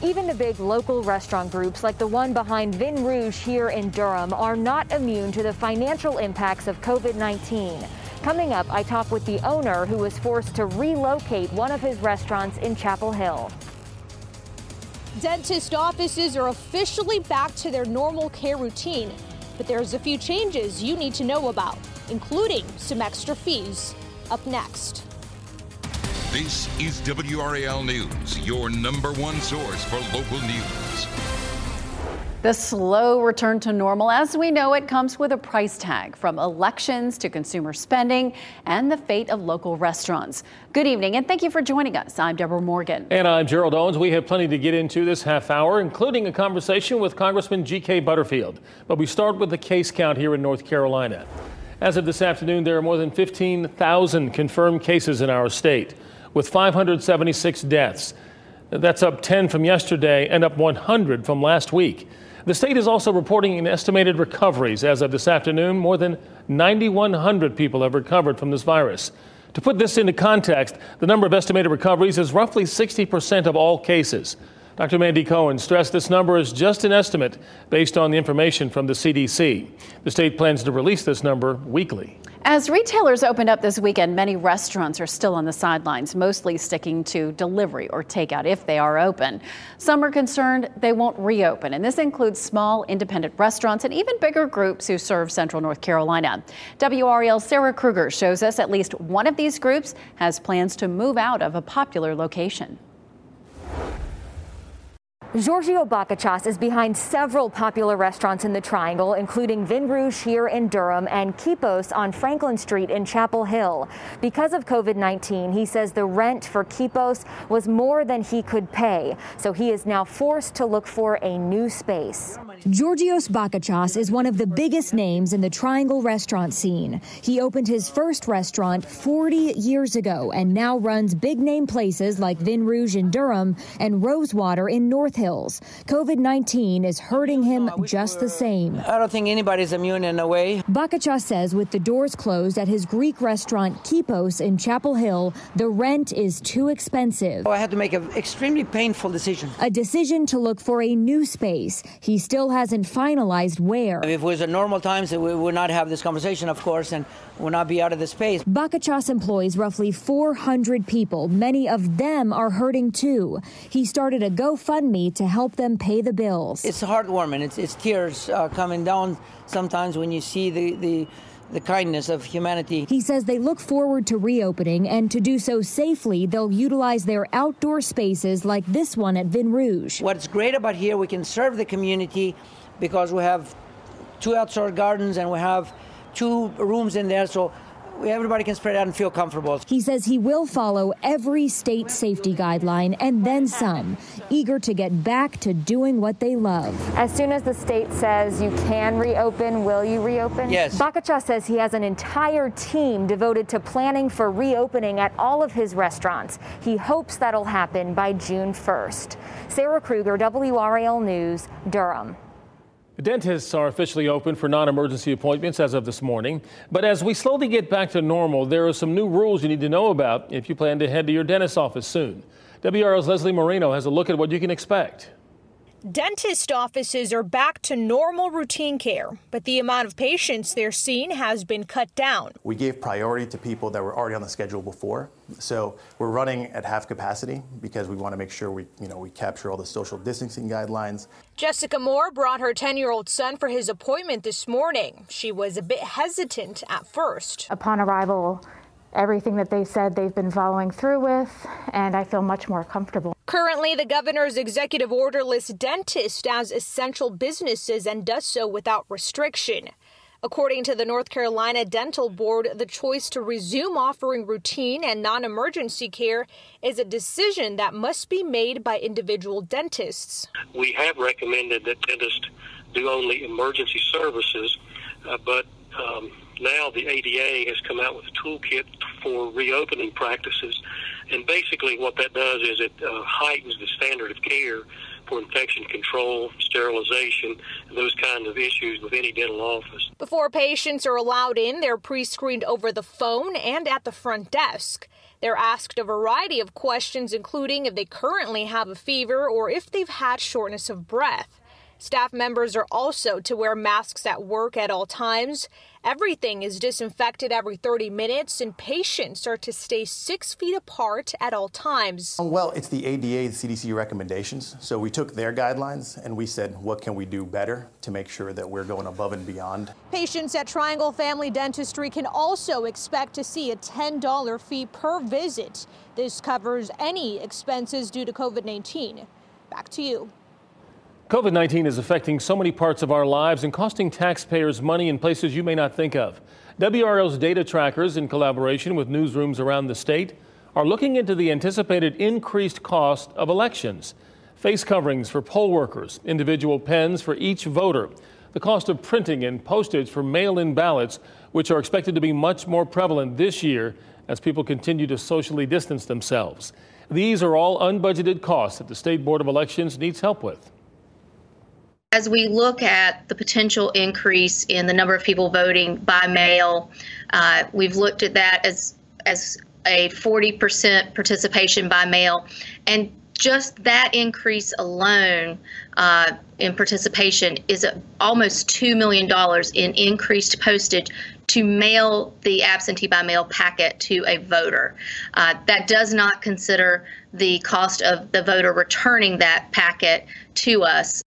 Even the big local restaurant groups like the one behind Vin Rouge here in Durham are not immune to the financial impacts of COVID 19. Coming up, I talk with the owner who was forced to relocate one of his restaurants in Chapel Hill. Dentist offices are officially back to their normal care routine, but there's a few changes you need to know about, including some extra fees. Up next. This is WRAL News, your number one source for local news. The slow return to normal as we know it comes with a price tag from elections to consumer spending and the fate of local restaurants. Good evening and thank you for joining us. I'm Debra Morgan. And I'm Gerald Owens. We have plenty to get into this half hour, including a conversation with Congressman G.K. Butterfield. But we start with the case count here in North Carolina. As of this afternoon, there are more than 15,000 confirmed cases in our state, with 576 deaths. That's up 10 from yesterday and up 100 from last week. The state is also reporting an estimated recoveries. As of this afternoon, more than 9,100 people have recovered from this virus. To put this into context, the number of estimated recoveries is roughly 60% of all cases. Dr. Mandy Cohen stressed this number is just an estimate based on the information from the CDC. The state plans to release this number weekly. As retailers opened up this weekend, many restaurants are still on the sidelines, mostly sticking to delivery or takeout if they are open. Some are concerned they won't reopen, and this includes small independent restaurants and even bigger groups who serve central North Carolina. WRAL's Sarah Krueger shows us at least one of these groups has plans to move out of a popular location. Giorgio Bakatsias is behind several popular restaurants in the Triangle, including Vin Rouge here in Durham and Kipos on Franklin Street in Chapel Hill. Because of COVID 19, he says the rent for Kipos was more than he could pay, so he is now forced to look for a new space. Giorgios Bakatsias is one of the biggest names in the Triangle restaurant scene. He opened his first restaurant 40 years ago and now runs big name places like Vin Rouge in Durham and Rosewater in North Hills. COVID 19 is hurting him just the same. I don't think anybody's immune in a way. Bakatsias says with the doors closed at his Greek restaurant Kipos in Chapel Hill, the rent is too expensive. Oh, I had to make an extremely painful decision. A decision to look for a new space. He still hasn't finalized where. If it was a normal times, we would not have this conversation, of course, and would not be out of the space. Bakatsias employs roughly 400 people. Many of them are hurting too. He started a GoFundMe to help them pay the bills. It's heartwarming. It's, it's tears uh, coming down sometimes when you see the, the the kindness of humanity. He says they look forward to reopening, and to do so safely, they'll utilize their outdoor spaces like this one at Vin Rouge. What's great about here, we can serve the community because we have two outdoor gardens and we have two rooms in there, so everybody can spread out and feel comfortable. He says he will follow every state safety guideline and then some, eager to get back to doing what they love. As soon as the state says you can reopen, will you reopen? Yes. Bakatsias says he has an entire team devoted to planning for reopening at all of his restaurants. He hopes that'll happen by June 1st. Sarah Krueger, WRAL News, Durham. Dentists are officially open for non emergency appointments as of this morning. But as we slowly get back to normal, there are some new rules you need to know about if you plan to head to your dentist's office soon. WRAL's Leslie Marino has a look at what you can expect. Dentist offices are back to normal routine care, but the amount of patients they're seeing has been cut down. We gave priority to people that were already on the schedule before. So we're running at half capacity because we want to make sure we, you know, we capture all the social distancing guidelines. Jessica Moore brought her 10-year-old son for his appointment this morning. She was a bit hesitant at first. Upon arrival, everything that they said they've been following through with, and I feel much more comfortable. Currently, the governor's executive order lists dentists as essential businesses and does so without restriction. According to the North Carolina Dental Board, the choice to resume offering routine and non emergency care is a decision that must be made by individual dentists. We have recommended that dentists do only emergency services, uh, but um, now the ADA has come out with a toolkit for reopening practices. And basically, what that does is it uh, heightens the standard of care for infection control, sterilization, those kinds of issues with any dental office. Before patients are allowed in, they're pre screened over the phone and at the front desk. They're asked a variety of questions, including if they currently have a fever or if they've had shortness of breath. Staff members are also to wear masks at work at all times. Everything is disinfected every 30 minutes, and patients are to stay six feet apart at all times. Um, well, it's the ADA, the CDC recommendations. So we took their guidelines and we said, what can we do better to make sure that we're going above and beyond? Patients at Triangle Family Dentistry can also expect to see a $10 fee per visit. This covers any expenses due to COVID 19. Back to you. COVID 19 is affecting so many parts of our lives and costing taxpayers money in places you may not think of. WRAL's data trackers, in collaboration with newsrooms around the state, are looking into the anticipated increased cost of elections. Face coverings for poll workers, individual pens for each voter, the cost of printing and postage for mail in ballots, which are expected to be much more prevalent this year as people continue to socially distance themselves. These are all unbudgeted costs that the State Board of Elections needs help with. As we look at the potential increase in the number of people voting by mail, uh, we've looked at that as as a 40% participation by mail, and just that increase alone uh, in participation is almost $2 million in increased postage to mail the absentee by mail packet to a voter. Uh, that does not consider the cost of the voter returning that packet to us.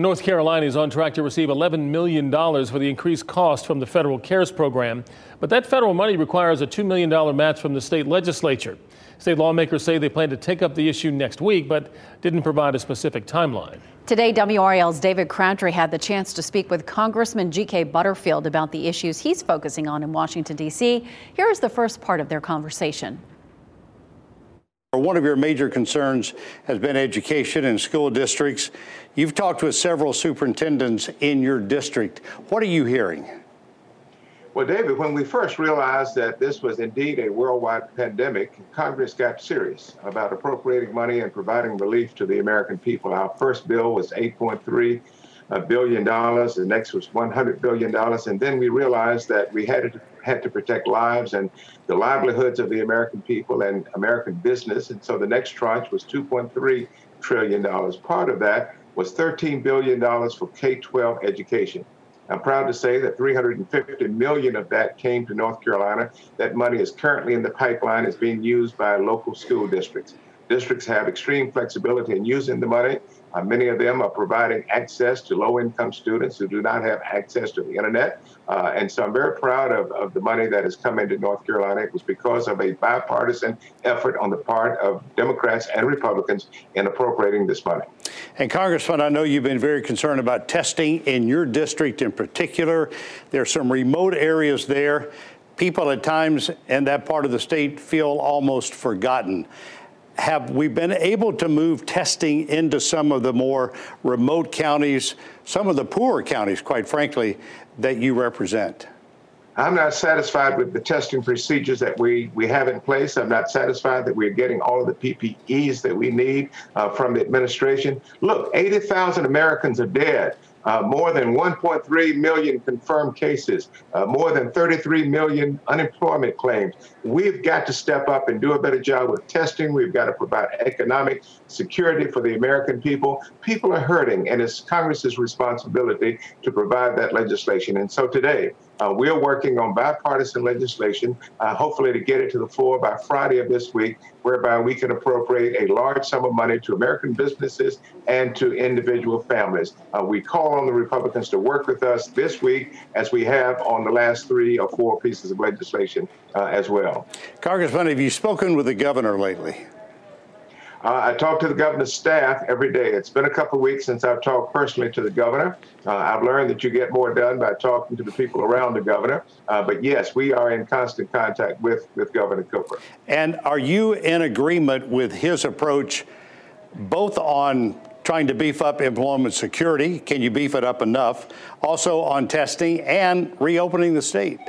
North Carolina is on track to receive $11 million for the increased cost from the federal CARES program, but that federal money requires a $2 million match from the state legislature. State lawmakers say they plan to take up the issue next week, but didn't provide a specific timeline. Today, WRAL's David Crabtree had the chance to speak with Congressman G.K. Butterfield about the issues he's focusing on in Washington, D.C. Here is the first part of their conversation. One of your major concerns has been education and school districts. You've talked with several superintendents in your district. What are you hearing? Well, David, when we first realized that this was indeed a worldwide pandemic, Congress got serious about appropriating money and providing relief to the American people. Our first bill was 8.3 billion dollars. The next was 100 billion dollars, and then we realized that we had to had to protect lives and the livelihoods of the American people and American business. And so the next tranche was 2.3 trillion dollars. Part of that was 13 billion dollars for K-12 education. I'm proud to say that 350 million of that came to North Carolina. That money is currently in the pipeline, is being used by local school districts. Districts have extreme flexibility in using the money. Uh, many of them are providing access to low income students who do not have access to the internet. Uh, and so I'm very proud of, of the money that has come into North Carolina. It was because of a bipartisan effort on the part of Democrats and Republicans in appropriating this money. And Congressman, I know you've been very concerned about testing in your district in particular. There are some remote areas there. People at times in that part of the state feel almost forgotten have we been able to move testing into some of the more remote counties, some of the poorer counties, quite frankly, that you represent? I'm not satisfied with the testing procedures that we, we have in place. I'm not satisfied that we're getting all of the PPEs that we need uh, from the administration. Look, 80,000 Americans are dead uh, more than 1.3 million confirmed cases, uh, more than 33 million unemployment claims. We've got to step up and do a better job with testing. We've got to provide economic security for the American people. People are hurting, and it's Congress's responsibility to provide that legislation. And so today, uh, we're working on bipartisan legislation, uh, hopefully to get it to the floor by Friday of this week, whereby we can appropriate a large sum of money to American businesses and to individual families. Uh, we call on the Republicans to work with us this week, as we have on the last three or four pieces of legislation uh, as well. Congressman, have you spoken with the governor lately? Uh, I talk to the governor's staff every day. It's been a couple of weeks since I've talked personally to the governor. Uh, I've learned that you get more done by talking to the people around the governor. Uh, but yes, we are in constant contact with, with Governor Cooper. And are you in agreement with his approach, both on trying to beef up employment security? Can you beef it up enough? Also on testing and reopening the state?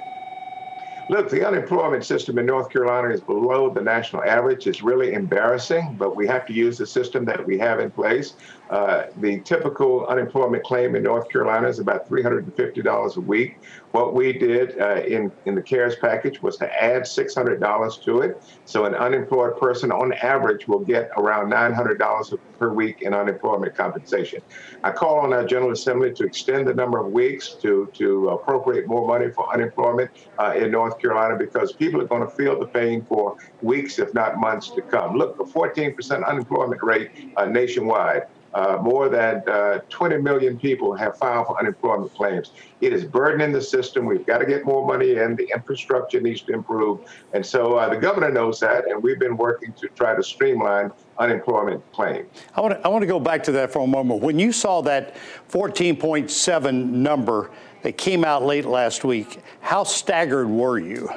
Look, the unemployment system in North Carolina is below the national average. It's really embarrassing, but we have to use the system that we have in place. Uh, the typical unemployment claim in North Carolina is about $350 a week. What we did uh, in, in the CARES package was to add $600 to it. So an unemployed person on average will get around $900 per week in unemployment compensation. I call on our General Assembly to extend the number of weeks to, to appropriate more money for unemployment uh, in North Carolina because people are going to feel the pain for weeks, if not months to come. Look, a 14% unemployment rate uh, nationwide. Uh, more than uh, 20 million people have filed for unemployment claims. It is burdening the system. We've got to get more money in. The infrastructure needs to improve. And so uh, the governor knows that, and we've been working to try to streamline unemployment claims. I want to, I want to go back to that for a moment. When you saw that 14.7 number that came out late last week, how staggered were you?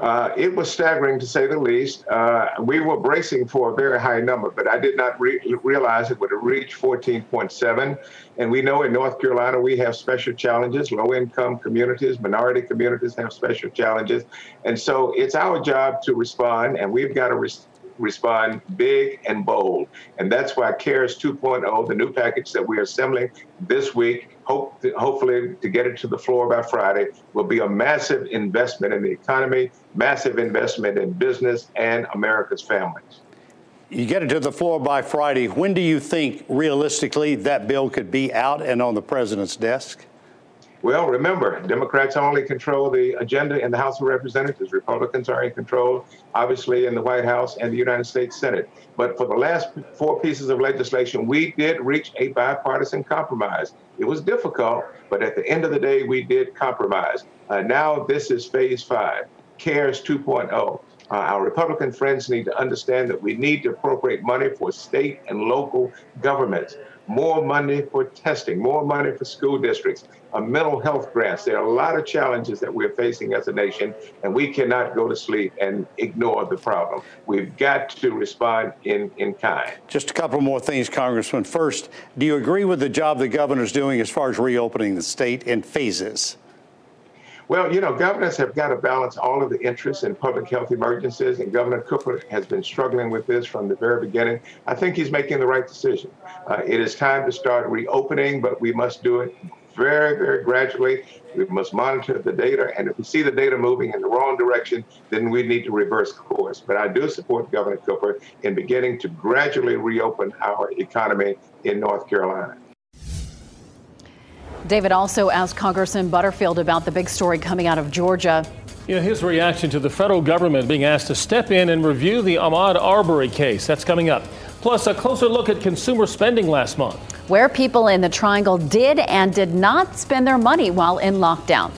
Uh, it was staggering to say the least. Uh, we were bracing for a very high number, but I did not re- realize it would reach 14.7. And we know in North Carolina we have special challenges. Low income communities, minority communities have special challenges. And so it's our job to respond, and we've got to respond respond big and bold. And that's why CARES 2.0, the new package that we are assembling this week, hope hopefully to get it to the floor by Friday, will be a massive investment in the economy, massive investment in business and America's families. You get it to the floor by Friday. When do you think realistically that bill could be out and on the president's desk? Well, remember, Democrats only control the agenda in the House of Representatives. Republicans are in control, obviously, in the White House and the United States Senate. But for the last four pieces of legislation, we did reach a bipartisan compromise. It was difficult, but at the end of the day, we did compromise. Uh, now, this is phase five, CARES 2.0. Uh, our Republican friends need to understand that we need to appropriate money for state and local governments more money for testing, more money for school districts, a mental health grants. There are a lot of challenges that we're facing as a nation, and we cannot go to sleep and ignore the problem. We've got to respond in, in kind. Just a couple more things, Congressman. First, do you agree with the job the governor's doing as far as reopening the state in phases? Well, you know, governors have got to balance all of the interests in public health emergencies, and Governor Cooper has been struggling with this from the very beginning. I think he's making the right decision. Uh, it is time to start reopening, but we must do it very, very gradually. We must monitor the data, and if we see the data moving in the wrong direction, then we need to reverse course. But I do support Governor Cooper in beginning to gradually reopen our economy in North Carolina. David also asked Congressman Butterfield about the big story coming out of Georgia. You know, his reaction to the federal government being asked to step in and review the Ahmaud Arbery case. That's coming up. Plus, a closer look at consumer spending last month. Where people in the triangle did and did not spend their money while in lockdown.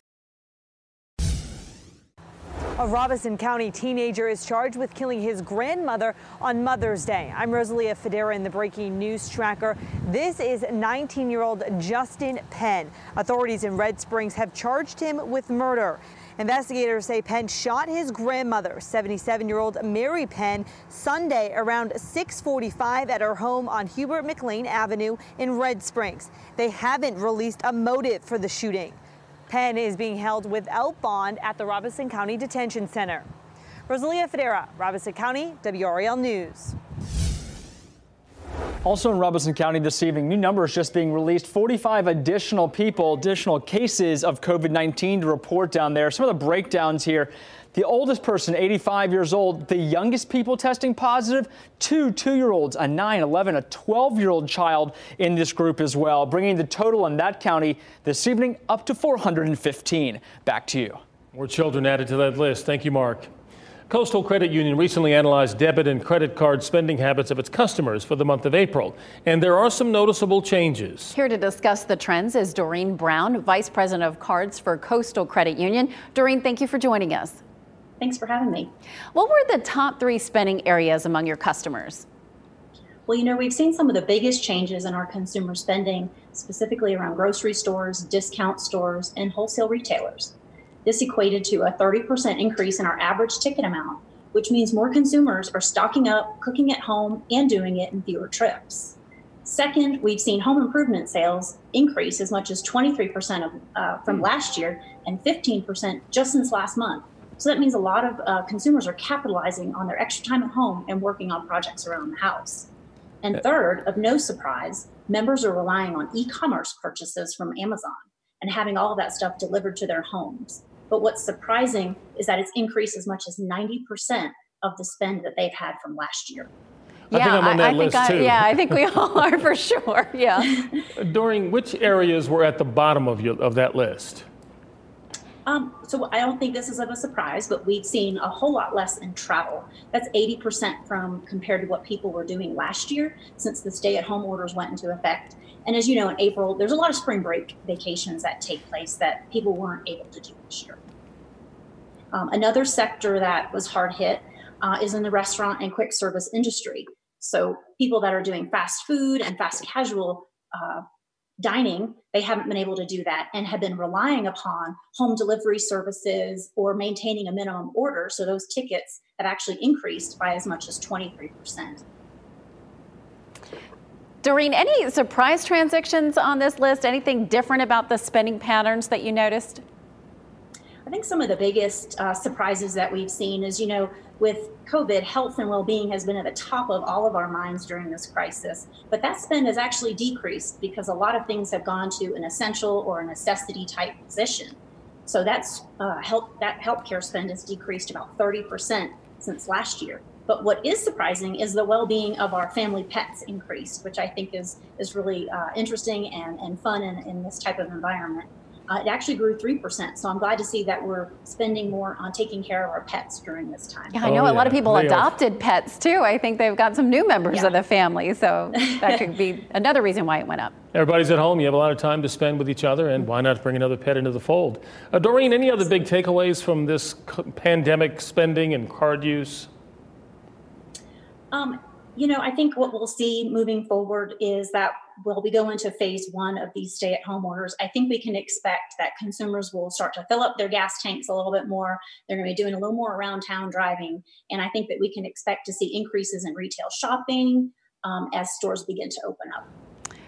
A Robeson County teenager is charged with killing his grandmother on Mother's Day. I'm Rosalia Federa in the Breaking News Tracker. This is 19 year old Justin Penn. Authorities in Red Springs have charged him with murder. Investigators say Penn shot his grandmother, 77 year old Mary Penn, Sunday around 645 at her home on Hubert McLean Avenue in Red Springs. They haven't released a motive for the shooting. Penn is being held without bond at the Robeson County Detention Center. Rosalia Federa, Robeson County, WRAL News. Also in Robeson County this evening, new numbers just being released 45 additional people, additional cases of COVID 19 to report down there. Some of the breakdowns here. The oldest person, 85 years old, the youngest people testing positive, two two year olds, a 9, 11, a 12 year old child in this group as well, bringing the total in that county this evening up to 415. Back to you. More children added to that list. Thank you, Mark. Coastal Credit Union recently analyzed debit and credit card spending habits of its customers for the month of April, and there are some noticeable changes. Here to discuss the trends is Doreen Brown, Vice President of Cards for Coastal Credit Union. Doreen, thank you for joining us. Thanks for having me. What were the top three spending areas among your customers? Well, you know, we've seen some of the biggest changes in our consumer spending, specifically around grocery stores, discount stores, and wholesale retailers. This equated to a 30% increase in our average ticket amount, which means more consumers are stocking up, cooking at home, and doing it in fewer trips. Second, we've seen home improvement sales increase as much as 23% of, uh, from last year and 15% just since last month. So that means a lot of uh, consumers are capitalizing on their extra time at home and working on projects around the house. And third, of no surprise, members are relying on e commerce purchases from Amazon and having all of that stuff delivered to their homes. But what's surprising is that it's increased as much as 90% of the spend that they've had from last year. Yeah, I think I'm on that list I, too. yeah, I think we all are for sure. Yeah. During which areas were at the bottom of your of that list? Um, so I don't think this is of a surprise, but we've seen a whole lot less in travel. That's 80% from compared to what people were doing last year since the stay-at-home orders went into effect. And as you know, in April, there's a lot of spring break vacations that take place that people weren't able to do this year. Um, another sector that was hard hit uh, is in the restaurant and quick service industry. So people that are doing fast food and fast casual uh, dining, they haven't been able to do that and have been relying upon home delivery services or maintaining a minimum order. So those tickets have actually increased by as much as 23%. Doreen, any surprise transactions on this list? Anything different about the spending patterns that you noticed? I think some of the biggest uh, surprises that we've seen is, you know, with COVID, health and well being has been at the top of all of our minds during this crisis. But that spend has actually decreased because a lot of things have gone to an essential or a necessity type position. So that's uh, help that healthcare spend has decreased about 30% since last year. But what is surprising is the well-being of our family pets increased, which I think is is really uh, interesting and, and fun in, in this type of environment. Uh, it actually grew 3%. So I'm glad to see that we're spending more on taking care of our pets during this time. Yeah, I know Oh, a lot of people They are. adopted pets too. I think they've got some new members Yeah. of the family. So that could be another reason why it went up. Everybody's at home. You have a lot of time to spend with each other, and why not bring another pet into the fold? Uh, Doreen, any other big takeaways from this c- pandemic spending and card use? Um, you know, I think what we'll see moving forward is that when we go into phase one of these stay at home orders, I think we can expect that consumers will start to fill up their gas tanks a little bit more. They're going to be doing a little more around town driving. And I think that we can expect to see increases in retail shopping um, as stores begin to open up.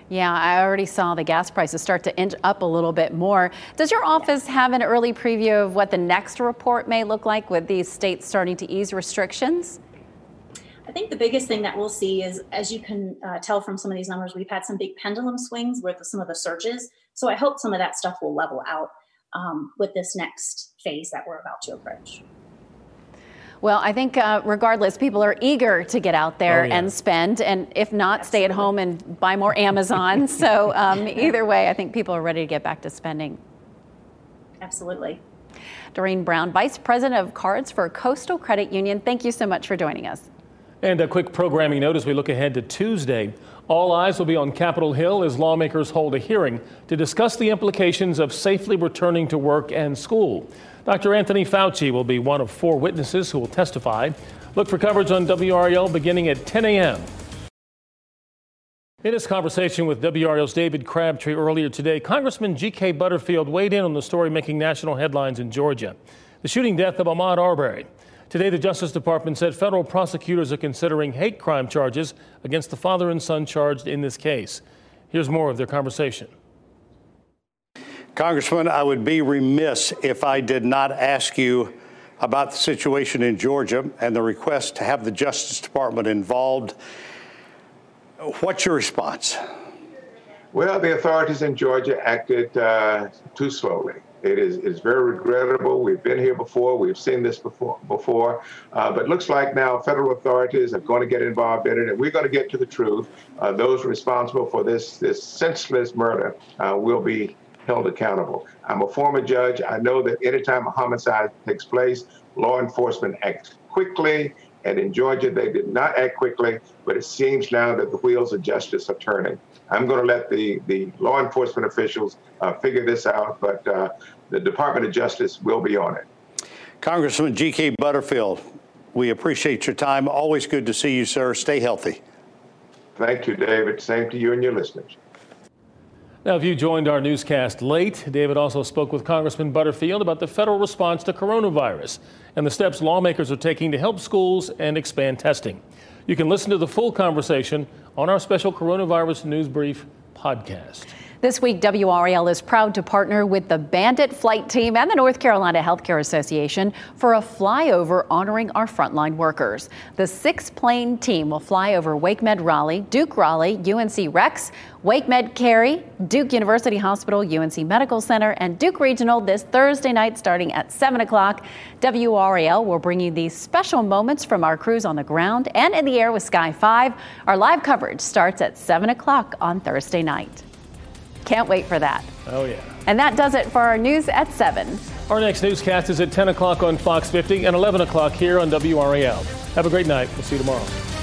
Yeah, I already saw the gas prices start to inch up a little bit more. Does your office have an early preview of what the next report may look like with these states starting to ease restrictions? I think the biggest thing that we'll see is, as you can uh, tell from some of these numbers, we've had some big pendulum swings with some of the surges. So I hope some of that stuff will level out um, with this next phase that we're about to approach. Well, I think uh, regardless, people are eager to get out there Oh, yeah. and spend, and if not, stay at home and buy more Amazon. so um, either way, I think people are ready to get back to spending. Absolutely. Doreen Brown, Vice President of Cards for Coastal Credit Union, thank you so much for joining us. And a quick programming note as we look ahead to Tuesday. All eyes will be on Capitol Hill as lawmakers hold a hearing to discuss the implications of safely returning to work and school. Dr. Anthony Fauci will be one of four witnesses who will testify. Look for coverage on WRAL beginning at 10 a.m. In his conversation with WRAL's David Crabtree earlier today, Congressman G.K. Butterfield weighed in on the story making national headlines in Georgia the shooting death of Ahmaud Arbery. Today, the Justice Department said federal prosecutors are considering hate crime charges against the father and son charged in this case. Here's more of their conversation. Congressman, I would be remiss if I did not ask you about the situation in Georgia and the request to have the Justice Department involved. What's your response? Well, the authorities in Georgia acted uh, too slowly. It is, it is very regrettable. We've been here before. We've seen this before. Before, uh, but looks like now federal authorities are going to get involved in it, and we're going to get to the truth. Uh, those responsible for this this senseless murder uh, will be held accountable. I'm a former judge. I know that anytime a homicide takes place, law enforcement acts quickly. And in Georgia, they did not act quickly, but it seems now that the wheels of justice are turning. I'm going to let the, the law enforcement officials uh, figure this out, but uh, the Department of Justice will be on it. Congressman G.K. Butterfield, we appreciate your time. Always good to see you, sir. Stay healthy. Thank you, David. Same to you and your listeners. Now, if you joined our newscast late, David also spoke with Congressman Butterfield about the federal response to coronavirus and the steps lawmakers are taking to help schools and expand testing. You can listen to the full conversation on our special coronavirus news brief podcast. This week, WRAL is proud to partner with the Bandit Flight Team and the North Carolina Healthcare Association for a flyover honoring our frontline workers. The six plane team will fly over WakeMed Raleigh, Duke Raleigh, UNC Rex, WakeMed Cary, Duke University Hospital, UNC Medical Center, and Duke Regional this Thursday night starting at 7 o'clock. WRAL will bring you these special moments from our crews on the ground and in the air with Sky 5. Our live coverage starts at 7 o'clock on Thursday night. Can't wait for that. Oh, yeah. And that does it for our news at 7. Our next newscast is at 10 o'clock on Fox 50 and 11 o'clock here on WRAL. Have a great night. We'll see you tomorrow.